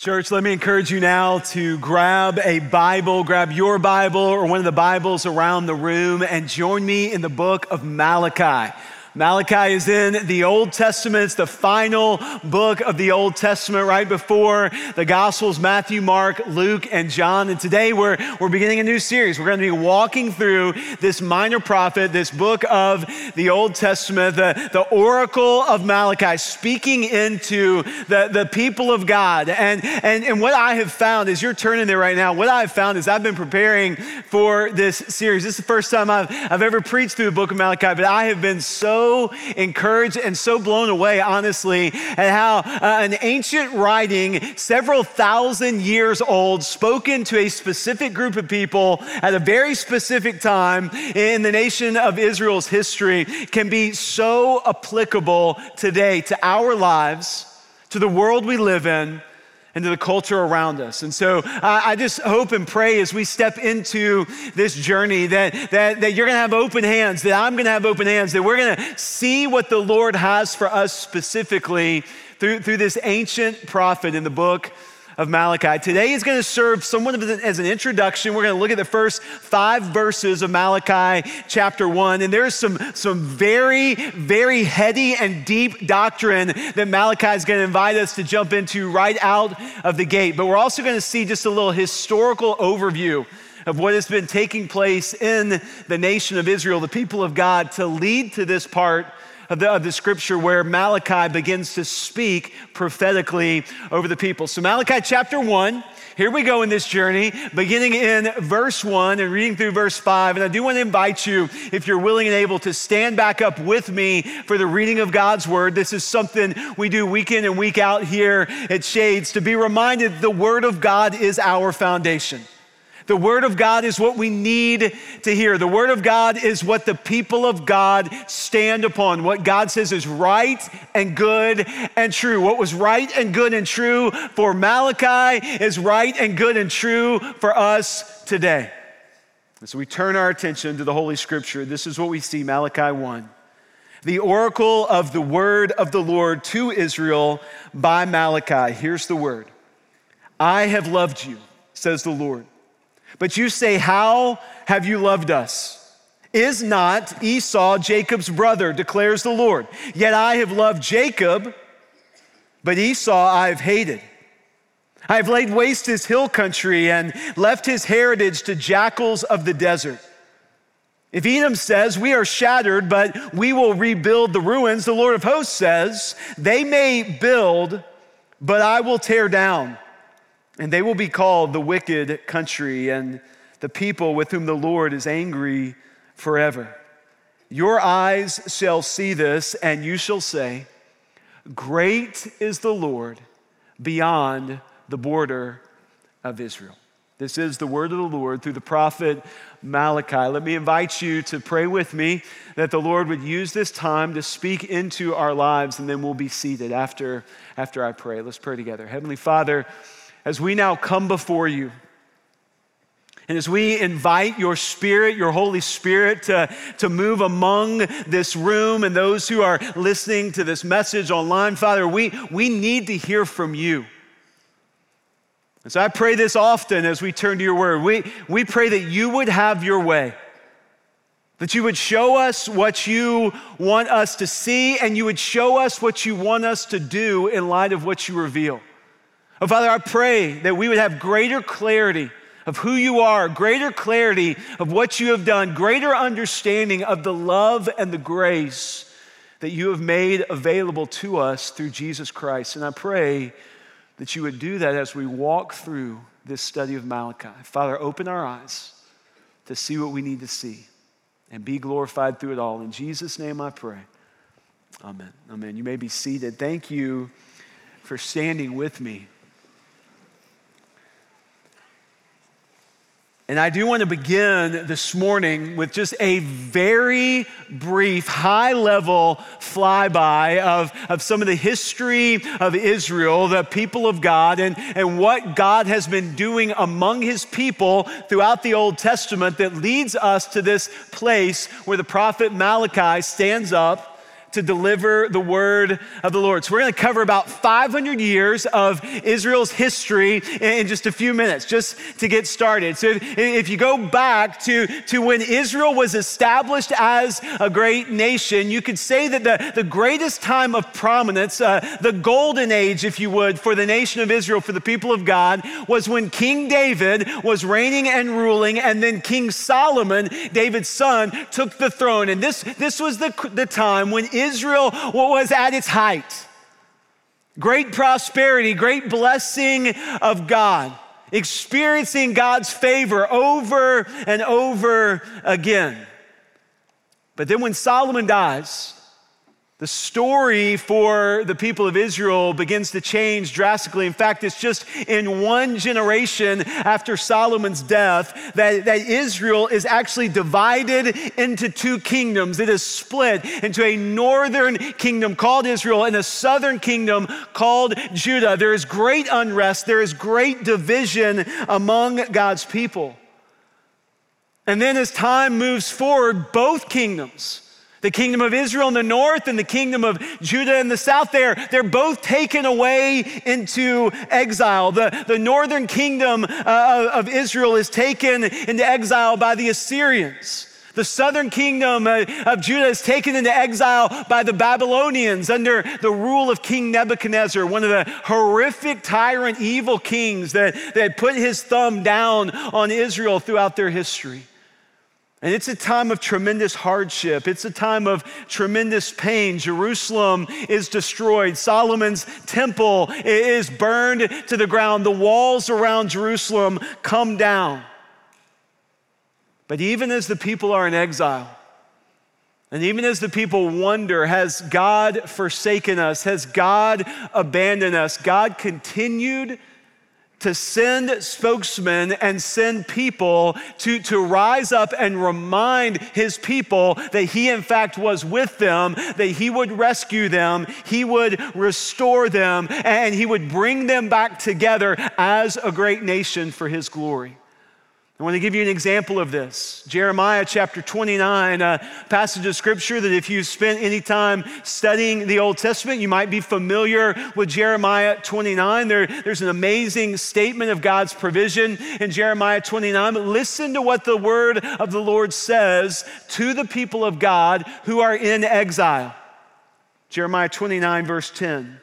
Church, let me encourage you now to grab a Bible, grab your Bible or one of the Bibles around the room, and join me in the book of Malachi. Malachi is in the Old Testament. It's the final book of the Old Testament, right before the Gospels Matthew, Mark, Luke, and John. And today we're, we're beginning a new series. We're going to be walking through this minor prophet, this book of the Old Testament, the, the oracle of Malachi, speaking into the, the people of God. And, and, and what I have found is you're turning there right now. What I've found is I've been preparing for this series. This is the first time I've, I've ever preached through the book of Malachi, but I have been so encouraged and so blown away, honestly, at how uh, an ancient writing, several thousand years old, spoken to a specific group of people at a very specific time in the nation of Israel's history, can be so applicable today to our lives, to the world we live in and to the culture around us. And so uh, I just hope and pray as we step into this journey that, that, that you're gonna have open hands, that I'm gonna have open hands, that we're gonna see what the Lord has for us specifically through, through this ancient prophet in the book of Malachi. Today is going to serve somewhat as an introduction. We're going to look at the first five verses of Malachi chapter one. And there's some, some very, very heady and deep doctrine that Malachi is going to invite us to jump into right out of the gate. But we're also going to see just a little historical overview of what has been taking place in the nation of Israel, the people of God, to lead to this part of the, of the scripture where Malachi begins to speak prophetically over the people. So, Malachi chapter 1, here we go in this journey, beginning in verse 1 and reading through verse 5. And I do want to invite you, if you're willing and able, to stand back up with me for the reading of God's word. This is something we do week in and week out here at Shades to be reminded the word of God is our foundation. The Word of God is what we need to hear. The Word of God is what the people of God stand upon. What God says is right and good and true. What was right and good and true for Malachi is right and good and true for us today. And so we turn our attention to the Holy Scripture. This is what we see Malachi 1. The oracle of the word of the Lord to Israel by Malachi. Here's the word I have loved you, says the Lord. But you say, How have you loved us? Is not Esau Jacob's brother, declares the Lord. Yet I have loved Jacob, but Esau I have hated. I have laid waste his hill country and left his heritage to jackals of the desert. If Edom says, We are shattered, but we will rebuild the ruins, the Lord of hosts says, They may build, but I will tear down. And they will be called the wicked country and the people with whom the Lord is angry forever. Your eyes shall see this, and you shall say, Great is the Lord beyond the border of Israel. This is the word of the Lord through the prophet Malachi. Let me invite you to pray with me that the Lord would use this time to speak into our lives, and then we'll be seated after, after I pray. Let's pray together. Heavenly Father, as we now come before you, and as we invite your Spirit, your Holy Spirit, to, to move among this room and those who are listening to this message online, Father, we, we need to hear from you. And so I pray this often as we turn to your word. We, we pray that you would have your way, that you would show us what you want us to see, and you would show us what you want us to do in light of what you reveal. Oh, Father, I pray that we would have greater clarity of who you are, greater clarity of what you have done, greater understanding of the love and the grace that you have made available to us through Jesus Christ. And I pray that you would do that as we walk through this study of Malachi. Father, open our eyes to see what we need to see and be glorified through it all. In Jesus' name I pray. Amen. Amen. You may be seated. Thank you for standing with me. And I do want to begin this morning with just a very brief, high level flyby of, of some of the history of Israel, the people of God, and, and what God has been doing among his people throughout the Old Testament that leads us to this place where the prophet Malachi stands up to deliver the word of the Lord. So, we're going to cover about 500 years of Israel's history in just a few minutes, just to get started. So, if you go back to, to when Israel was established as a great nation, you could say that the, the greatest time of prominence, uh, the golden age, if you would, for the nation of Israel, for the people of God, was when King David was reigning and ruling, and then King Solomon, David's son, took the throne. And this, this was the, the time when Israel was at its height. Great prosperity, great blessing of God, experiencing God's favor over and over again. But then when Solomon dies, the story for the people of Israel begins to change drastically. In fact, it's just in one generation after Solomon's death that, that Israel is actually divided into two kingdoms. It is split into a northern kingdom called Israel and a southern kingdom called Judah. There is great unrest, there is great division among God's people. And then as time moves forward, both kingdoms, the kingdom of Israel in the north and the kingdom of Judah in the south, they're, they're both taken away into exile. The, the northern kingdom uh, of Israel is taken into exile by the Assyrians. The southern kingdom uh, of Judah is taken into exile by the Babylonians under the rule of King Nebuchadnezzar, one of the horrific, tyrant, evil kings that, that put his thumb down on Israel throughout their history. And it's a time of tremendous hardship. It's a time of tremendous pain. Jerusalem is destroyed. Solomon's temple is burned to the ground. The walls around Jerusalem come down. But even as the people are in exile, and even as the people wonder, has God forsaken us? Has God abandoned us? God continued to send spokesmen and send people to, to rise up and remind his people that he, in fact, was with them, that he would rescue them, he would restore them, and he would bring them back together as a great nation for his glory. I want to give you an example of this. Jeremiah chapter 29, a passage of scripture that if you've spent any time studying the Old Testament, you might be familiar with Jeremiah 29. There, there's an amazing statement of God's provision in Jeremiah 29. But listen to what the word of the Lord says to the people of God who are in exile. Jeremiah 29, verse 10.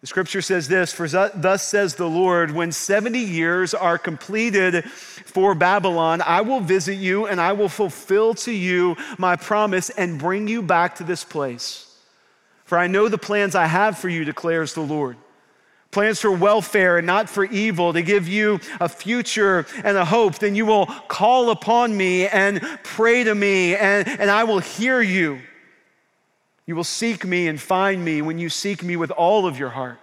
The scripture says this For thus says the Lord, when 70 years are completed for Babylon, I will visit you and I will fulfill to you my promise and bring you back to this place. For I know the plans I have for you, declares the Lord plans for welfare and not for evil, to give you a future and a hope, then you will call upon me and pray to me, and, and I will hear you. You will seek me and find me when you seek me with all of your heart.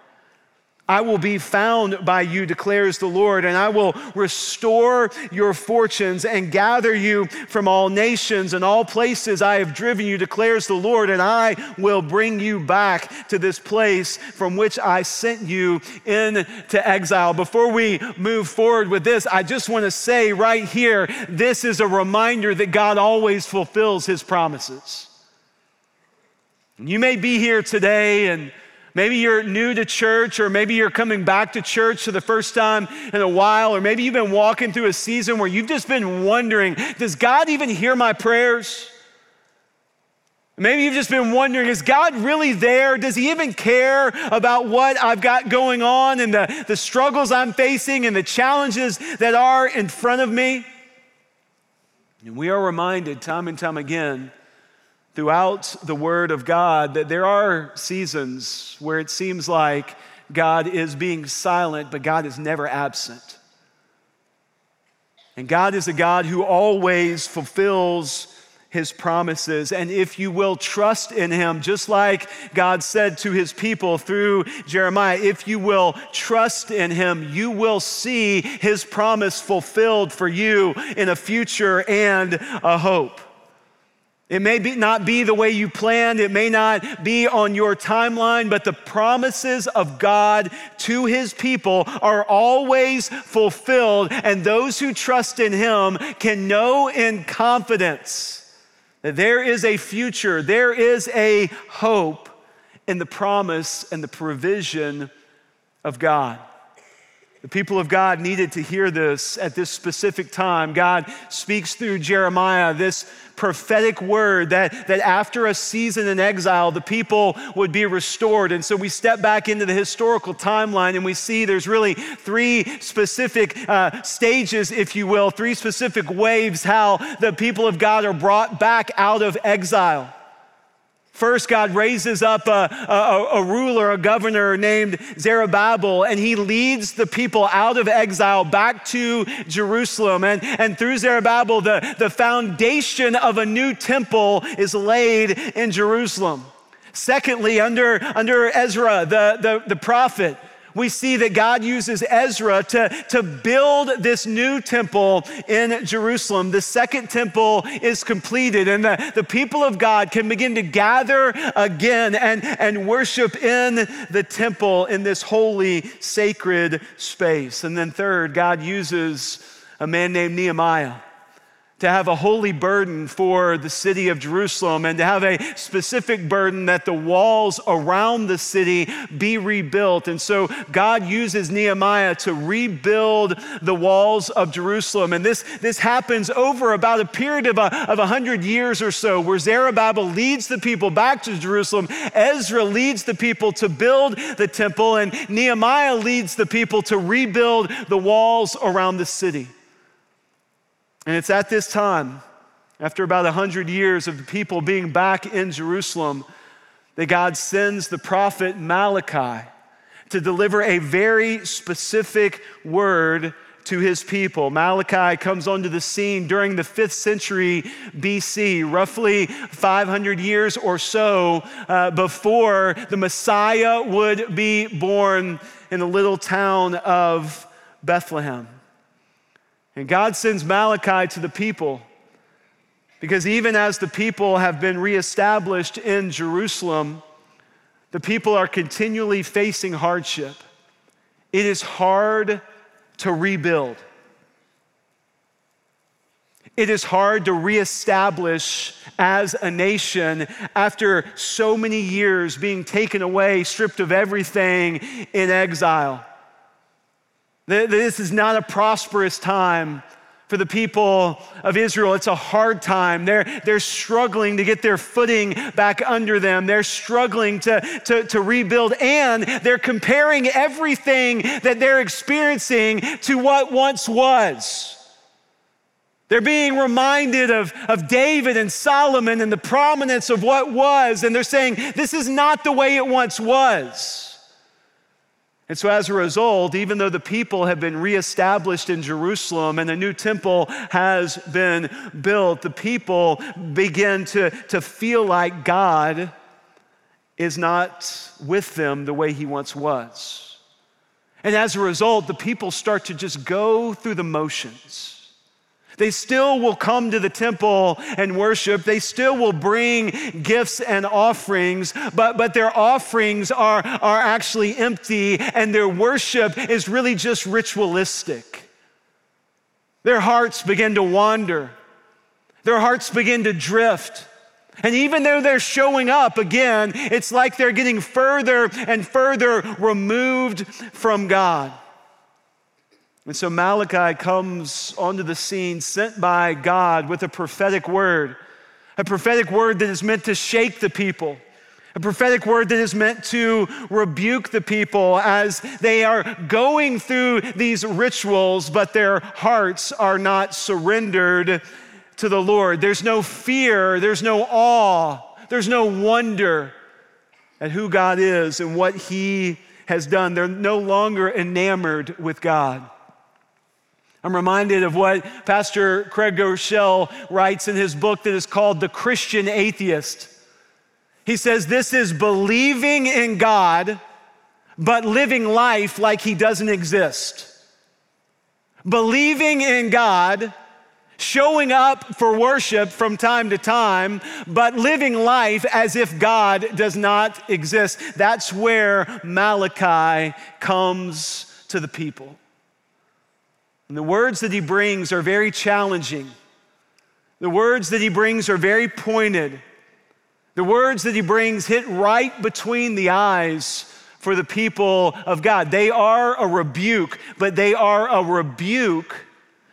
I will be found by you, declares the Lord, and I will restore your fortunes and gather you from all nations and all places I have driven you, declares the Lord, and I will bring you back to this place from which I sent you into exile. Before we move forward with this, I just want to say right here this is a reminder that God always fulfills his promises. You may be here today and maybe you're new to church, or maybe you're coming back to church for the first time in a while, or maybe you've been walking through a season where you've just been wondering, does God even hear my prayers? Maybe you've just been wondering, is God really there? Does He even care about what I've got going on and the, the struggles I'm facing and the challenges that are in front of me? And we are reminded time and time again throughout the Word of God that there are seasons where it seems like God is being silent, but God is never absent. And God is a God who always fulfills his promises. And if you will trust in him, just like God said to his people through Jeremiah, if you will trust in him, you will see his promise fulfilled for you in a future and a hope. It may be, not be the way you planned, it may not be on your timeline, but the promises of God to his people are always fulfilled, and those who trust in him can know in confidence that there is a future, there is a hope in the promise and the provision of God. The people of God needed to hear this at this specific time. God speaks through Jeremiah this prophetic word that, that after a season in exile, the people would be restored. And so we step back into the historical timeline and we see there's really three specific uh, stages, if you will, three specific waves how the people of God are brought back out of exile. First, God raises up a, a, a, ruler, a governor named Zerubbabel, and he leads the people out of exile back to Jerusalem. And, and through Zerubbabel, the, the foundation of a new temple is laid in Jerusalem. Secondly, under, under Ezra, the, the, the prophet, we see that God uses Ezra to, to build this new temple in Jerusalem. The second temple is completed, and the, the people of God can begin to gather again and, and worship in the temple in this holy, sacred space. And then, third, God uses a man named Nehemiah to have a holy burden for the city of Jerusalem and to have a specific burden that the walls around the city be rebuilt. And so God uses Nehemiah to rebuild the walls of Jerusalem. And this, this happens over about a period of a, of a hundred years or so where Zerubbabel leads the people back to Jerusalem. Ezra leads the people to build the temple and Nehemiah leads the people to rebuild the walls around the city. And it's at this time, after about 100 years of the people being back in Jerusalem, that God sends the prophet Malachi to deliver a very specific word to his people. Malachi comes onto the scene during the 5th century BC, roughly 500 years or so uh, before the Messiah would be born in the little town of Bethlehem. And God sends Malachi to the people because even as the people have been reestablished in Jerusalem, the people are continually facing hardship. It is hard to rebuild. It is hard to reestablish as a nation after so many years being taken away, stripped of everything in exile. This is not a prosperous time for the people of Israel. It's a hard time. They're, they're struggling to get their footing back under them. They're struggling to, to, to rebuild, and they're comparing everything that they're experiencing to what once was. They're being reminded of, of David and Solomon and the prominence of what was, and they're saying, This is not the way it once was. And so, as a result, even though the people have been reestablished in Jerusalem and a new temple has been built, the people begin to, to feel like God is not with them the way he once was. And as a result, the people start to just go through the motions. They still will come to the temple and worship. They still will bring gifts and offerings, but, but their offerings are, are actually empty and their worship is really just ritualistic. Their hearts begin to wander, their hearts begin to drift. And even though they're showing up again, it's like they're getting further and further removed from God. And so Malachi comes onto the scene sent by God with a prophetic word, a prophetic word that is meant to shake the people. A prophetic word that is meant to rebuke the people as they are going through these rituals, but their hearts are not surrendered to the Lord. There's no fear, there's no awe, there's no wonder at who God is and what He has done. They're no longer enamored with God. I'm reminded of what Pastor Craig Groeschel writes in his book that is called The Christian Atheist. He says, This is believing in God, but living life like he doesn't exist. Believing in God, showing up for worship from time to time, but living life as if God does not exist. That's where Malachi comes to the people. And the words that he brings are very challenging. The words that he brings are very pointed. The words that he brings hit right between the eyes for the people of God. They are a rebuke, but they are a rebuke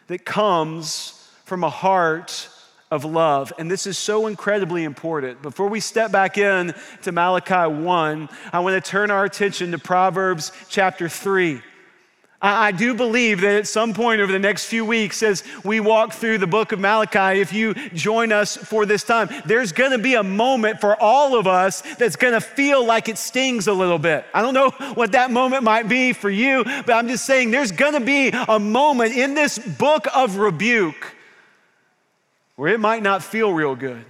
that comes from a heart of love. And this is so incredibly important. Before we step back in to Malachi 1, I want to turn our attention to Proverbs chapter 3. I do believe that at some point over the next few weeks, as we walk through the book of Malachi, if you join us for this time, there's gonna be a moment for all of us that's gonna feel like it stings a little bit. I don't know what that moment might be for you, but I'm just saying there's gonna be a moment in this book of rebuke where it might not feel real good.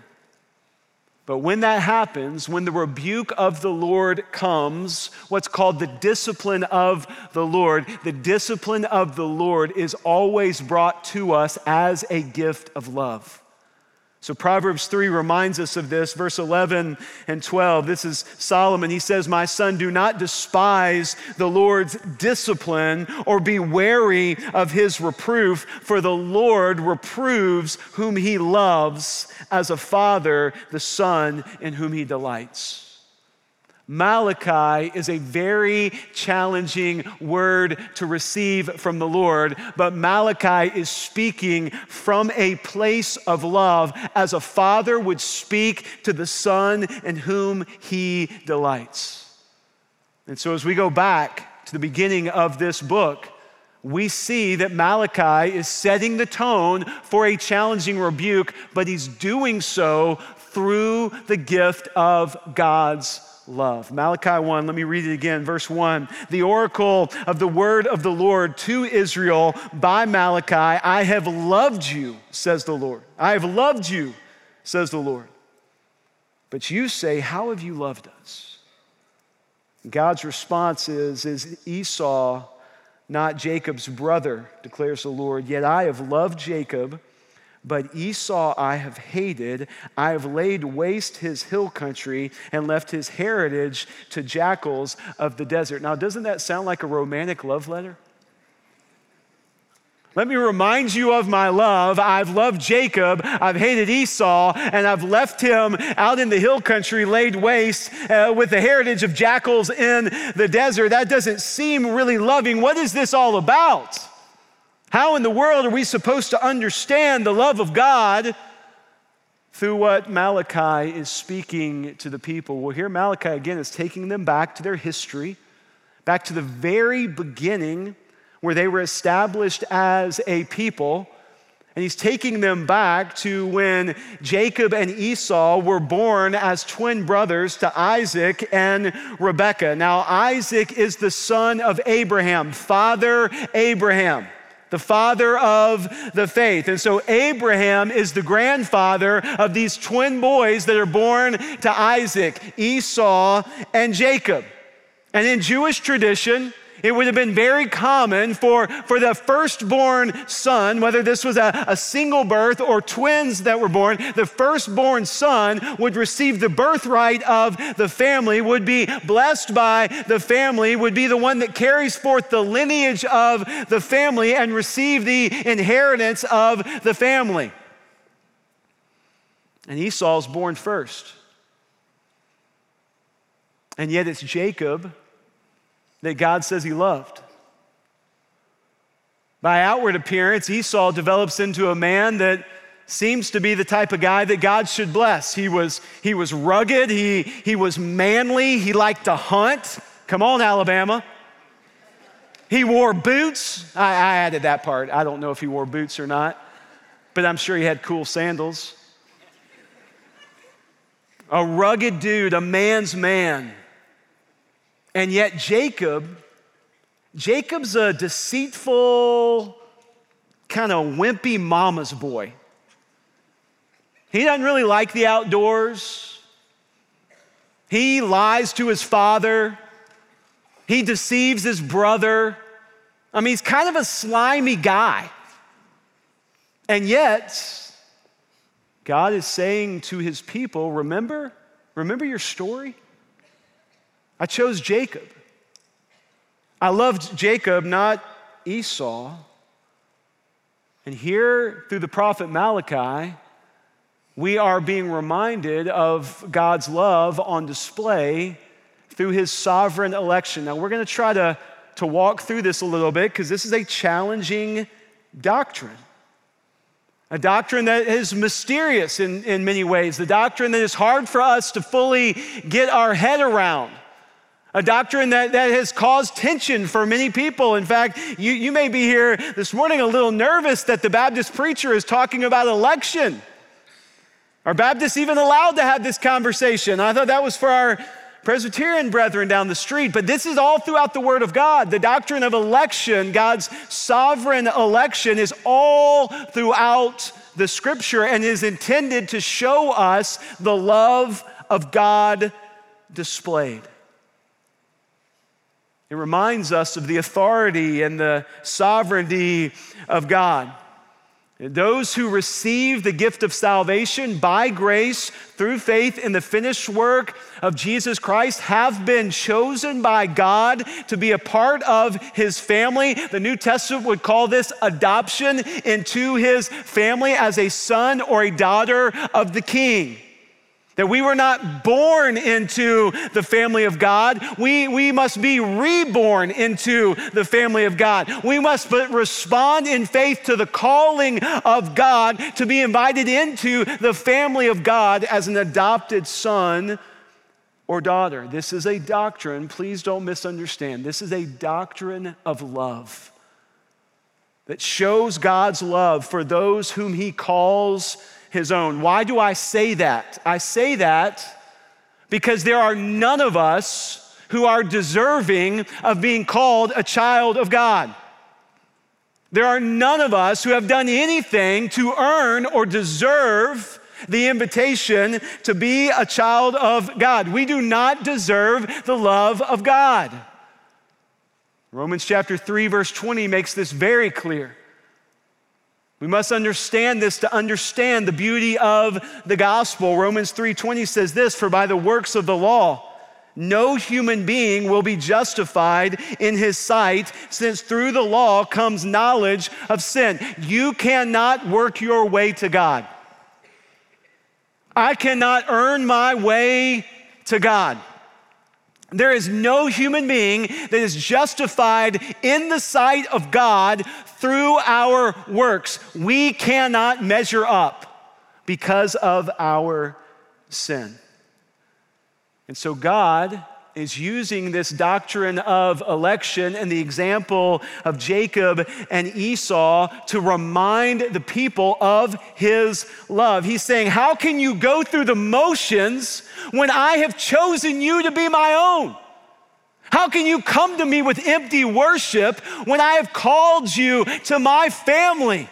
But when that happens, when the rebuke of the Lord comes, what's called the discipline of the Lord, the discipline of the Lord is always brought to us as a gift of love. So Proverbs 3 reminds us of this, verse 11 and 12. This is Solomon. He says, My son, do not despise the Lord's discipline or be wary of his reproof, for the Lord reproves whom he loves as a father the son in whom he delights. Malachi is a very challenging word to receive from the Lord, but Malachi is speaking from a place of love as a father would speak to the son in whom he delights. And so, as we go back to the beginning of this book, we see that Malachi is setting the tone for a challenging rebuke, but he's doing so through the gift of God's love. Malachi 1, let me read it again. Verse 1 The oracle of the word of the Lord to Israel by Malachi I have loved you, says the Lord. I have loved you, says the Lord. But you say, How have you loved us? God's response is, Is Esau not Jacob's brother, declares the Lord? Yet I have loved Jacob but Esau I have hated. I have laid waste his hill country and left his heritage to jackals of the desert. Now, doesn't that sound like a romantic love letter? Let me remind you of my love. I've loved Jacob, I've hated Esau, and I've left him out in the hill country laid waste uh, with the heritage of jackals in the desert. That doesn't seem really loving. What is this all about? How in the world are we supposed to understand the love of God through what Malachi is speaking to the people? Well, here Malachi again is taking them back to their history, back to the very beginning where they were established as a people. And he's taking them back to when Jacob and Esau were born as twin brothers to Isaac and Rebekah. Now, Isaac is the son of Abraham, Father Abraham the father of the faith. And so Abraham is the grandfather of these twin boys that are born to Isaac, Esau, and Jacob. And in Jewish tradition, it would have been very common for, for the firstborn son, whether this was a, a single birth or twins that were born, the firstborn son would receive the birthright of the family, would be blessed by the family, would be the one that carries forth the lineage of the family and receive the inheritance of the family. And Esau's born first. And yet it's Jacob that God says he loved. By outward appearance, Esau develops into a man that seems to be the type of guy that God should bless. He was, he was rugged, he, he was manly, he liked to hunt. Come on, Alabama. He wore boots. I, I added that part. I don't know if he wore boots or not, but I'm sure he had cool sandals. A rugged dude, a man's man. And yet, Jacob, Jacob's a deceitful, kind of wimpy mama's boy. He doesn't really like the outdoors. He lies to his father. He deceives his brother. I mean, he's kind of a slimy guy. And yet, God is saying to his people, remember, remember your story? I chose Jacob. I loved Jacob, not Esau. And here, through the prophet Malachi, we are being reminded of God's love on display through his sovereign election. Now, we're going to try to, to walk through this a little bit because this is a challenging doctrine. A doctrine that is mysterious in, in many ways, the doctrine that is hard for us to fully get our head around. A doctrine that, that has caused tension for many people. In fact, you, you may be here this morning a little nervous that the Baptist preacher is talking about election. Are Baptists even allowed to have this conversation? I thought that was for our Presbyterian brethren down the street, but this is all throughout the Word of God. The doctrine of election, God's sovereign election, is all throughout the Scripture and is intended to show us the love of God displayed. It reminds us of the authority and the sovereignty of God. Those who receive the gift of salvation by grace through faith in the finished work of Jesus Christ have been chosen by God to be a part of his family. The New Testament would call this adoption into his family as a son or a daughter of the king. That we were not born into the family of God. We, we must be reborn into the family of God. We must respond in faith to the calling of God to be invited into the family of God as an adopted son or daughter. This is a doctrine, please don't misunderstand. This is a doctrine of love that shows God's love for those whom he calls his own. Why do I say that? I say that because there are none of us who are deserving of being called a child of God. There are none of us who have done anything to earn or deserve the invitation to be a child of God. We do not deserve the love of God. Romans chapter 3, verse 20 makes this very clear. We must understand this to understand the beauty of the gospel. Romans 3:20 says this, "For by the works of the law no human being will be justified in his sight, since through the law comes knowledge of sin." You cannot work your way to God. I cannot earn my way to God. There is no human being that is justified in the sight of God through our works. We cannot measure up because of our sin. And so God is using this doctrine of election and the example of Jacob and Esau to remind the people of his love. He's saying, How can you go through the motions when I have chosen you to be my own? How can you come to me with empty worship when I have called you to my family?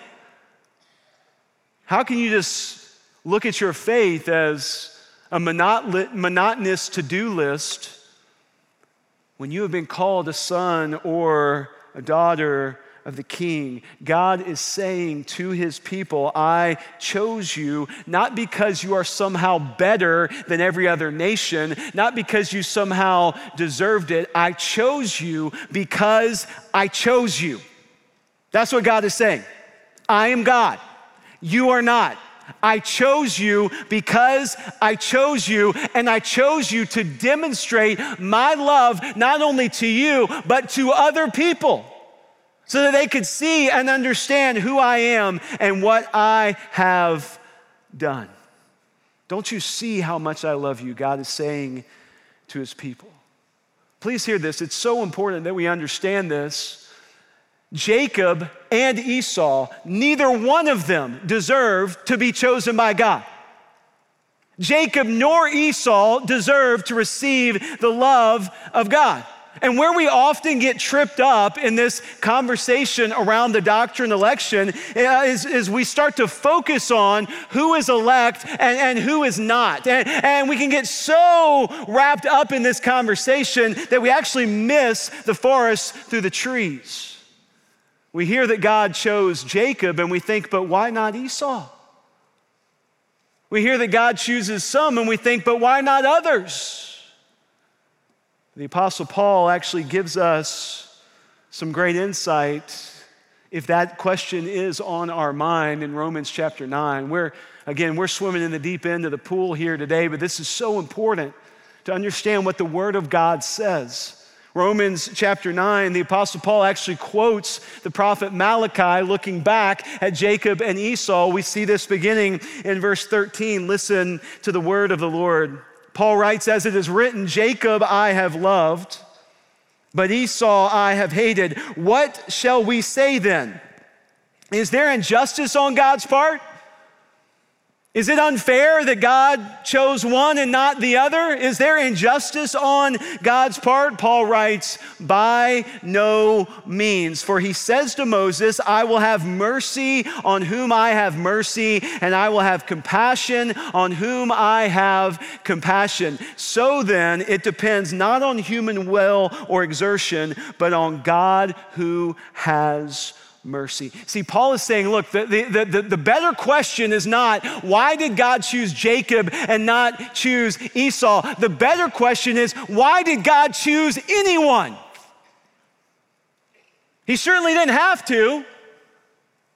How can you just look at your faith as a monotonous to do list when you have been called a son or a daughter of the king, God is saying to his people, I chose you not because you are somehow better than every other nation, not because you somehow deserved it. I chose you because I chose you. That's what God is saying. I am God. You are not. I chose you because I chose you, and I chose you to demonstrate my love not only to you, but to other people so that they could see and understand who I am and what I have done. Don't you see how much I love you? God is saying to his people. Please hear this. It's so important that we understand this Jacob and Esau, neither one of them deserved to be chosen by God. Jacob nor Esau deserved to receive the love of God. And where we often get tripped up in this conversation around the doctrine election uh, is, is we start to focus on who is elect and, and who is not. And, and we can get so wrapped up in this conversation that we actually miss the forest through the trees. We hear that God chose Jacob and we think, but why not Esau? We hear that God chooses some and we think, but why not others? The Apostle Paul actually gives us some great insight if that question is on our mind in Romans chapter 9. We're, again, we're swimming in the deep end of the pool here today, but this is so important to understand what the Word of God says. Romans chapter 9, the Apostle Paul actually quotes the prophet Malachi looking back at Jacob and Esau. We see this beginning in verse 13. Listen to the word of the Lord. Paul writes, As it is written, Jacob I have loved but Esau I have hated. What shall we say then? Is there injustice on God's part? Is it unfair that God chose one and not the other? Is there injustice on God's part? Paul writes, By no means. For he says to Moses, I will have mercy on whom I have mercy, and I will have compassion on whom I have compassion. So then, it depends not on human will or exertion, but on God who has mercy. See, Paul is saying, look, the, the, the, the, better question is not why did God choose Jacob and not choose Esau? The better question is why did God choose anyone? He certainly didn't have to.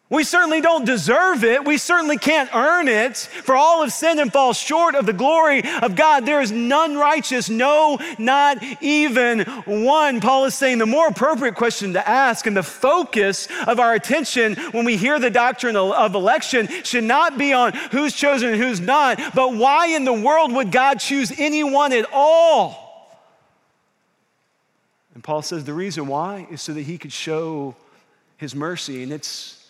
We certainly don't deserve it. We certainly can't earn it. For all of sin and fall short of the glory of God. There is none righteous, no, not even one. Paul is saying the more appropriate question to ask and the focus of our attention when we hear the doctrine of election should not be on who's chosen and who's not, but why in the world would God choose anyone at all? And Paul says the reason why is so that he could show his mercy. And it's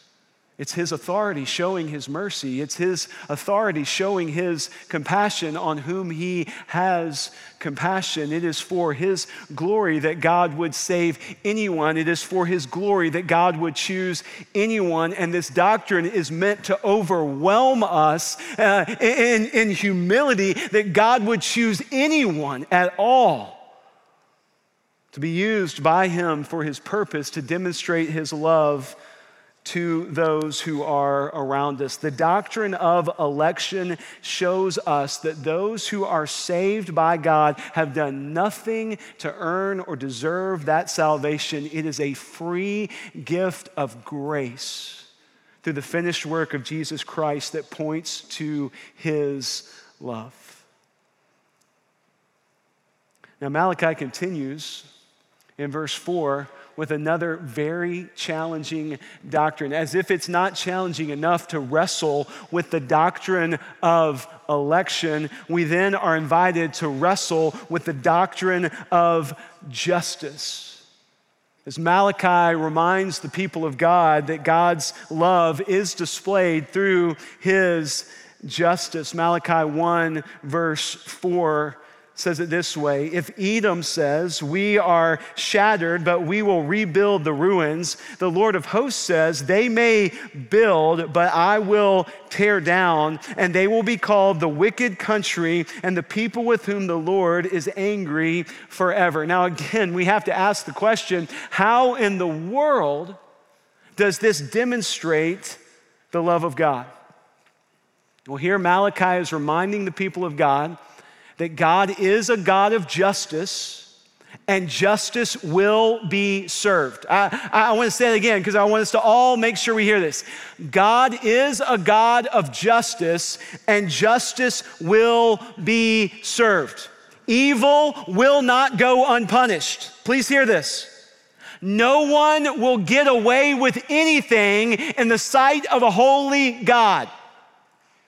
it's His authority showing His mercy. It's His authority showing His compassion on whom He has compassion. It is for His glory that God would save anyone. It is for His glory that God would choose anyone. And this doctrine is meant to overwhelm us uh, in, in humility that God would choose anyone at all to be used by Him for His purpose to demonstrate His love to those who are around us. The doctrine of election shows us that those who are saved by God have done nothing to earn or deserve that salvation. It is a free gift of grace through the finished work of Jesus Christ that points to his love. Now, Malachi continues in verse 4 with another very challenging doctrine, as if it's not challenging enough to wrestle with the doctrine of election. We then are invited to wrestle with the doctrine of justice. As Malachi reminds the people of God that God's love is displayed through his justice. Malachi 1, verse 4 says it this way If Edom says, We are shattered, but we will rebuild the ruins, the Lord of hosts says, They may build, but I will tear down, and they will be called the wicked country and the people with whom the Lord is angry forever. Now, again, we have to ask the question how in the world does this demonstrate the love of God? Well, here Malachi is reminding the people of God that God is a God of justice and justice will be served. I, I want to say it again because I want us to all make sure we hear this. God is a God of justice and justice will be served. Evil will not go unpunished. Please hear this. No one will get away with anything in the sight of a holy God.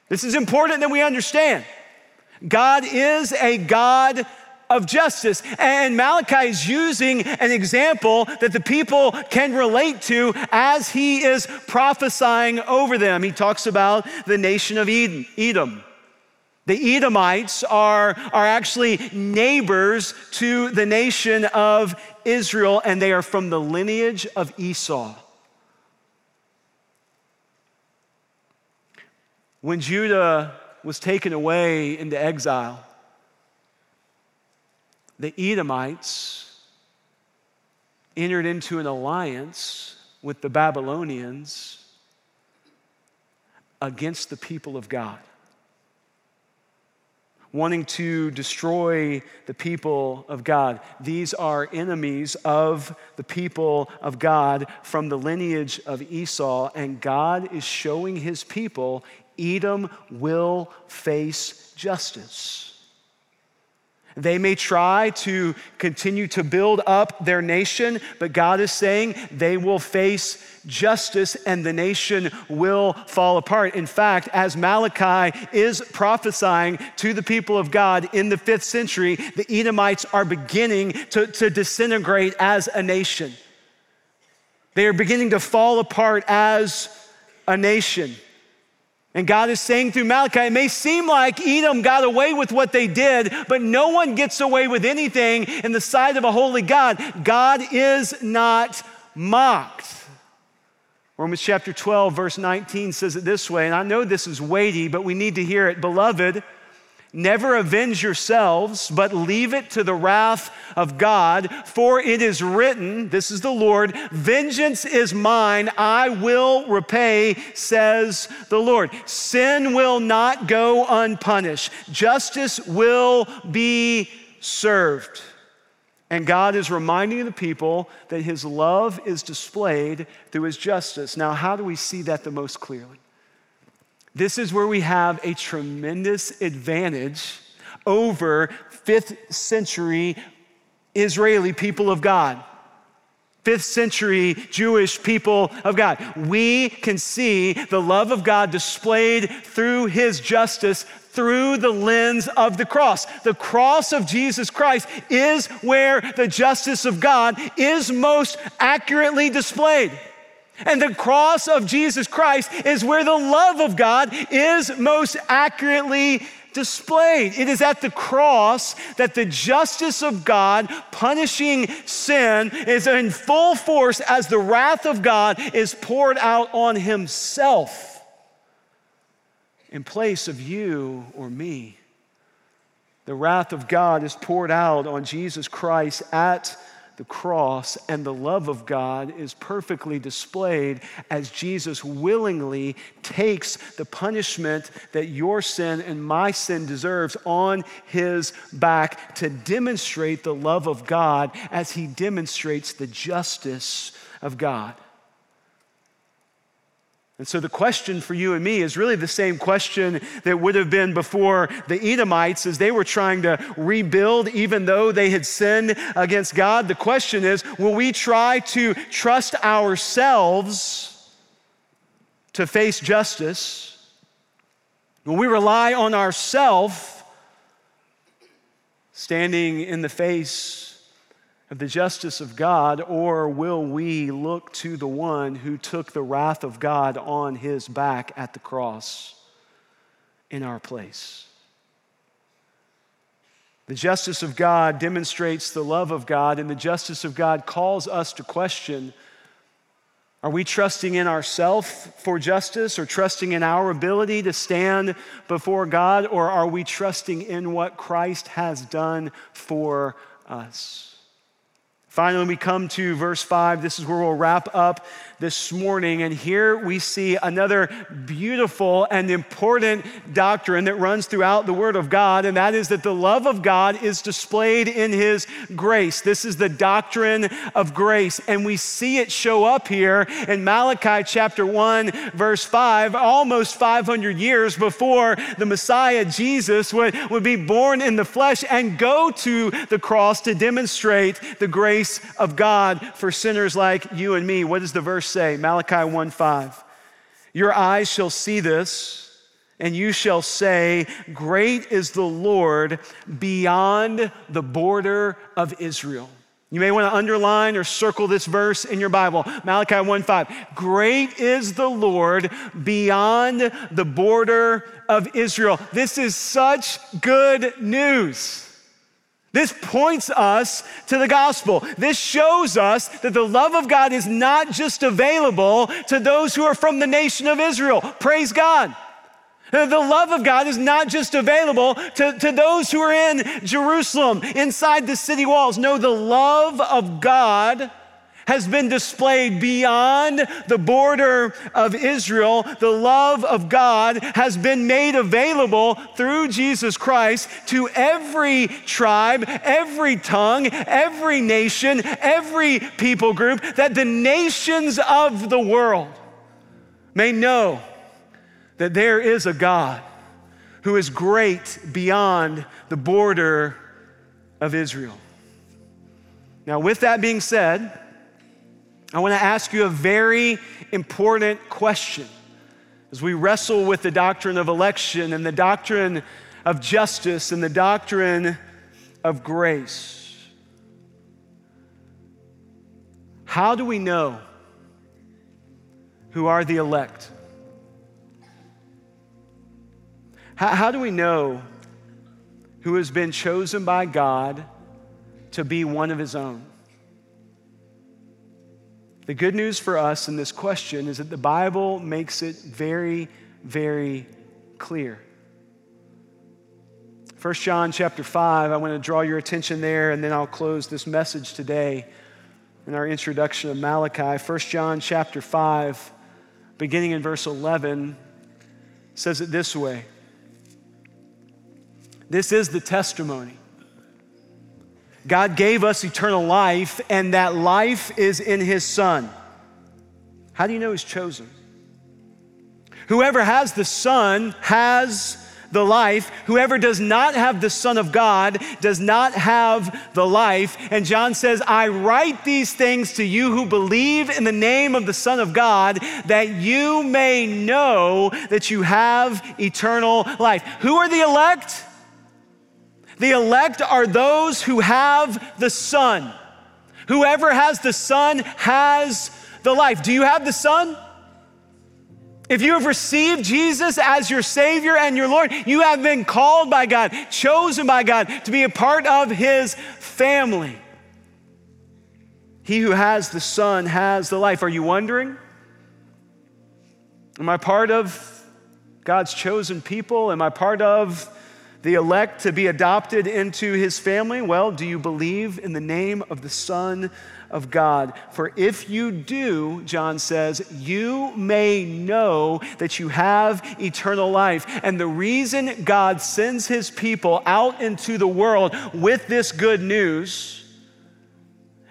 This is important that we understand. God is a God of justice. And Malachi is using an example that the people can relate to as he is prophesying over them. He talks about the nation of Edom. The Edomites are, are actually neighbors to the nation of Israel, and they are from the lineage of Esau. When Judah was taken away into exile, the Edomites entered into an alliance with the Babylonians against the people of God. wanting to destroy the people of God. These are enemies of the people of God from the lineage of Esau, and God is showing his people Edom will face justice. They may try to continue to build up their nation, but God is saying they will face justice and the nation will fall apart. In fact, as Malachi is prophesying to the people of God in the fifth century, the Edomites are beginning to, to disintegrate as a nation. They are beginning to fall apart as a nation. And God is saying through Malachi, it may seem like Edom got away with what they did, but no one gets away with anything in the sight of a holy God. God is not mocked. Romans chapter 12, verse 19 says it this way, and I know this is weighty, but we need to hear it. Beloved, Never avenge yourselves, but leave it to the wrath of God, for it is written, This is the Lord, vengeance is mine, I will repay, says the Lord. Sin will not go unpunished, justice will be served. And God is reminding the people that his love is displayed through his justice. Now, how do we see that the most clearly? This is where we have a tremendous advantage over fifth century Israeli people of God. Fifth century Jewish people of God. We can see the love of God displayed through his justice through the lens of the cross. The cross of Jesus Christ is where the justice of God is most accurately displayed. And the cross of Jesus Christ is where the love of God is most accurately displayed. It is at the cross that the justice of God punishing sin is in full force as the wrath of God is poured out on himself in place of you or me. The wrath of God is poured out on Jesus Christ at the cross and the love of God is perfectly displayed as Jesus willingly takes the punishment that your sin and my sin deserves on his back to demonstrate the love of God as he demonstrates the justice of God. And so the question for you and me is really the same question that would have been before the Edomites as they were trying to rebuild, even though they had sinned against God. The question is will we try to trust ourselves to face justice? Will we rely on ourselves standing in the face the justice of God, or will we look to the one who took the wrath of God on his back at the cross in our place? The justice of God demonstrates the love of God, and the justice of God calls us to question are we trusting in ourselves for justice or trusting in our ability to stand before God, or are we trusting in what Christ has done for us? Finally, we come to verse 5. This is where we'll wrap up this morning. And here we see another beautiful and important doctrine that runs throughout the Word of God, and that is that the love of God is displayed in His grace. This is the doctrine of grace. And we see it show up here in Malachi chapter 1, verse 5, almost 500 years before the Messiah, Jesus, would, would be born in the flesh and go to the cross to demonstrate the grace of God for sinners like you and me. What does the verse say? Malachi 1 5. Your eyes shall see this, and you shall say, Great is the Lord beyond the border of Israel. You may want to underline or circle this verse in your Bible. Malachi 1 5. Great is the Lord beyond the border of Israel. This is such good news. This points us to the gospel. This shows us that the love of God is not just available to those who are from the nation of Israel. Praise God. The love of God is not just available to, to those who are in Jerusalem, inside the city walls. No, the love of God has been displayed beyond the border of Israel. The love of God has been made available through Jesus Christ to every tribe, every tongue, every nation, every people group, that the nations of the world may know that there is a God who is great beyond the border of Israel. Now, with that being said, I want to ask you a very important question as we wrestle with the doctrine of election and the doctrine of justice and the doctrine of grace. How do we know who are the elect? How, how do we know who has been chosen by God to be one of his own? The good news for us in this question is that the Bible makes it very, very clear. 1 John chapter 5, I want to draw your attention there, and then I'll close this message today in our introduction of Malachi. 1 John chapter 5, beginning in verse 11, says it this way This is the testimony God gave us eternal life, and that life is in His Son. How do you know He's chosen? Whoever has the Son has the life. Whoever does not have the Son of God does not have the life. And John says, I write these things to you who believe in the name of the Son of God, that you may know that you have eternal life. Who are the elect? The elect are those who have the Son. Whoever has the Son has the life. Do you have the Son? If you have received Jesus as your Savior and your Lord, you have been called by God, chosen by God to be a part of His family. He who has the Son has the life. Are you wondering? Am I part of God's chosen people? Am I part of the elect to be adopted into his family? Well, do you believe in the name of the Son of God? For if you do, John says, you may know that you have eternal life. And the reason God sends his people out into the world with this good news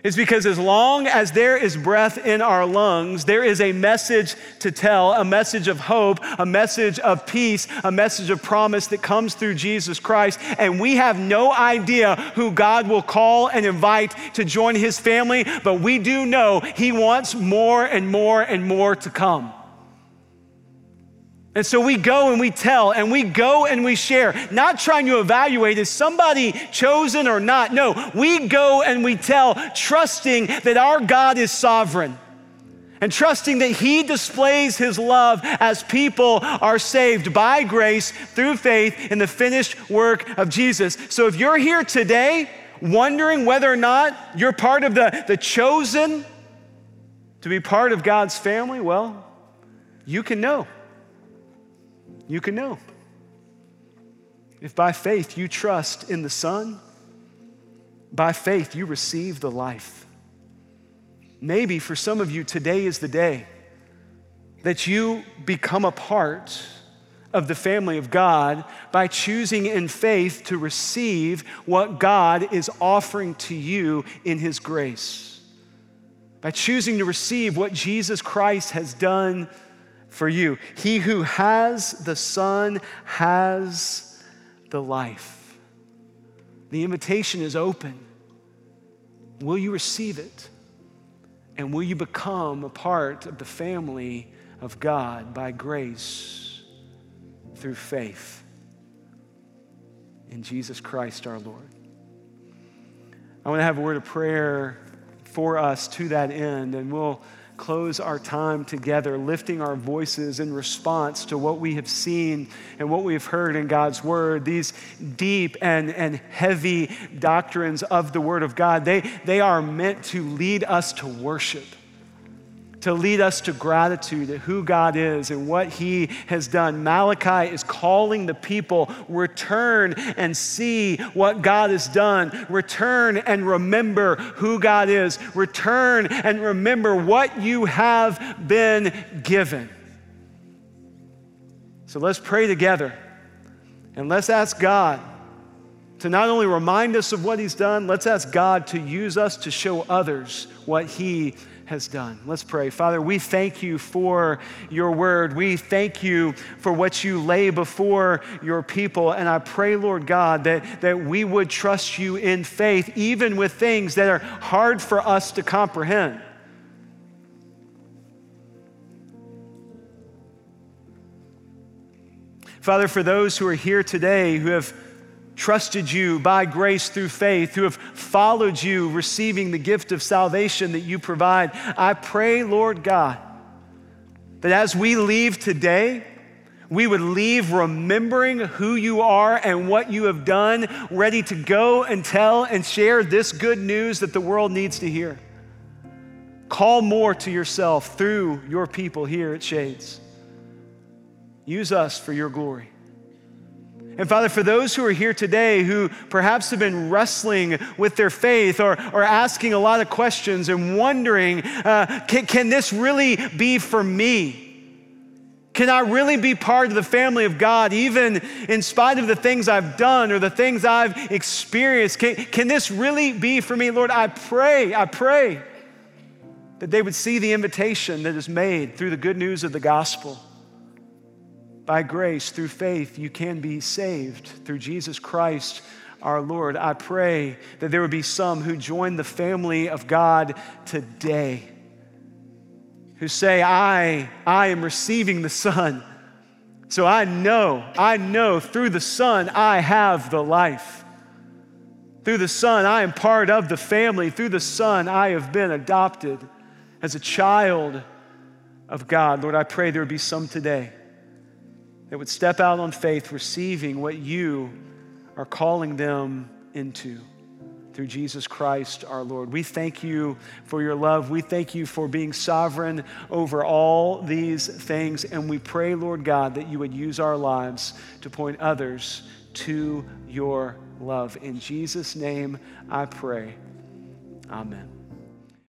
is because as long as there is breath in our lungs, there is a message to tell, a message of hope, a message of peace, a message of promise that comes through Jesus Christ. And we have no idea who God will call and invite to join his family, but we do know he wants more and more and more to come. And so we go and we tell and we go and we share, not trying to evaluate is somebody chosen or not. No, we go and we tell, trusting that our God is sovereign and trusting that He displays His love as people are saved by grace through faith in the finished work of Jesus. So if you're here today wondering whether or not you're part of the, the chosen to be part of God's family, well, you can know you can know. If by faith you trust in the Son, by faith you receive the life. Maybe for some of you, today is the day that you become a part of the family of God by choosing in faith to receive what God is offering to you in His grace. By choosing to receive what Jesus Christ has done for you. He who has the Son has the life. The invitation is open. Will you receive it? And will you become a part of the family of God by grace through faith in Jesus Christ our Lord? I want to have a word of prayer for us to that end, and we'll close our time together, lifting our voices in response to what we have seen and what we've heard in God's Word, these deep and, and heavy doctrines of the Word of God, they, they are meant to lead us to worship to lead us to gratitude at who God is and what He has done. Malachi is calling the people, return and see what God has done. Return and remember who God is. Return and remember what you have been given. So let's pray together and let's ask God to not only remind us of what He's done, let's ask God to use us to show others what He has done. Let's pray. Father, we thank you for your word. We thank you for what you lay before your people. And I pray, Lord God, that, that we would trust you in faith, even with things that are hard for us to comprehend. Father, for those who are here today who have trusted you by grace through faith, who have followed you, receiving the gift of salvation that you provide. I pray, Lord God, that as we leave today, we would leave remembering who you are and what you have done, ready to go and tell and share this good news that the world needs to hear. Call more to yourself through your people here at Shades. Use us for your glory. And Father, for those who are here today who perhaps have been wrestling with their faith or, or asking a lot of questions and wondering, uh, can, can this really be for me? Can I really be part of the family of God, even in spite of the things I've done or the things I've experienced? Can, can this really be for me? Lord, I pray, I pray that they would see the invitation that is made through the good news of the gospel by grace, through faith, you can be saved through Jesus Christ our Lord. I pray that there would be some who join the family of God today who say, I, I am receiving the Son. So I know, I know through the Son I have the life. Through the Son I am part of the family. Through the Son I have been adopted as a child of God. Lord, I pray there would be some today that would step out on faith, receiving what you are calling them into through Jesus Christ our Lord. We thank you for your love. We thank you for being sovereign over all these things. And we pray, Lord God, that you would use our lives to point others to your love. In Jesus' name I pray. Amen.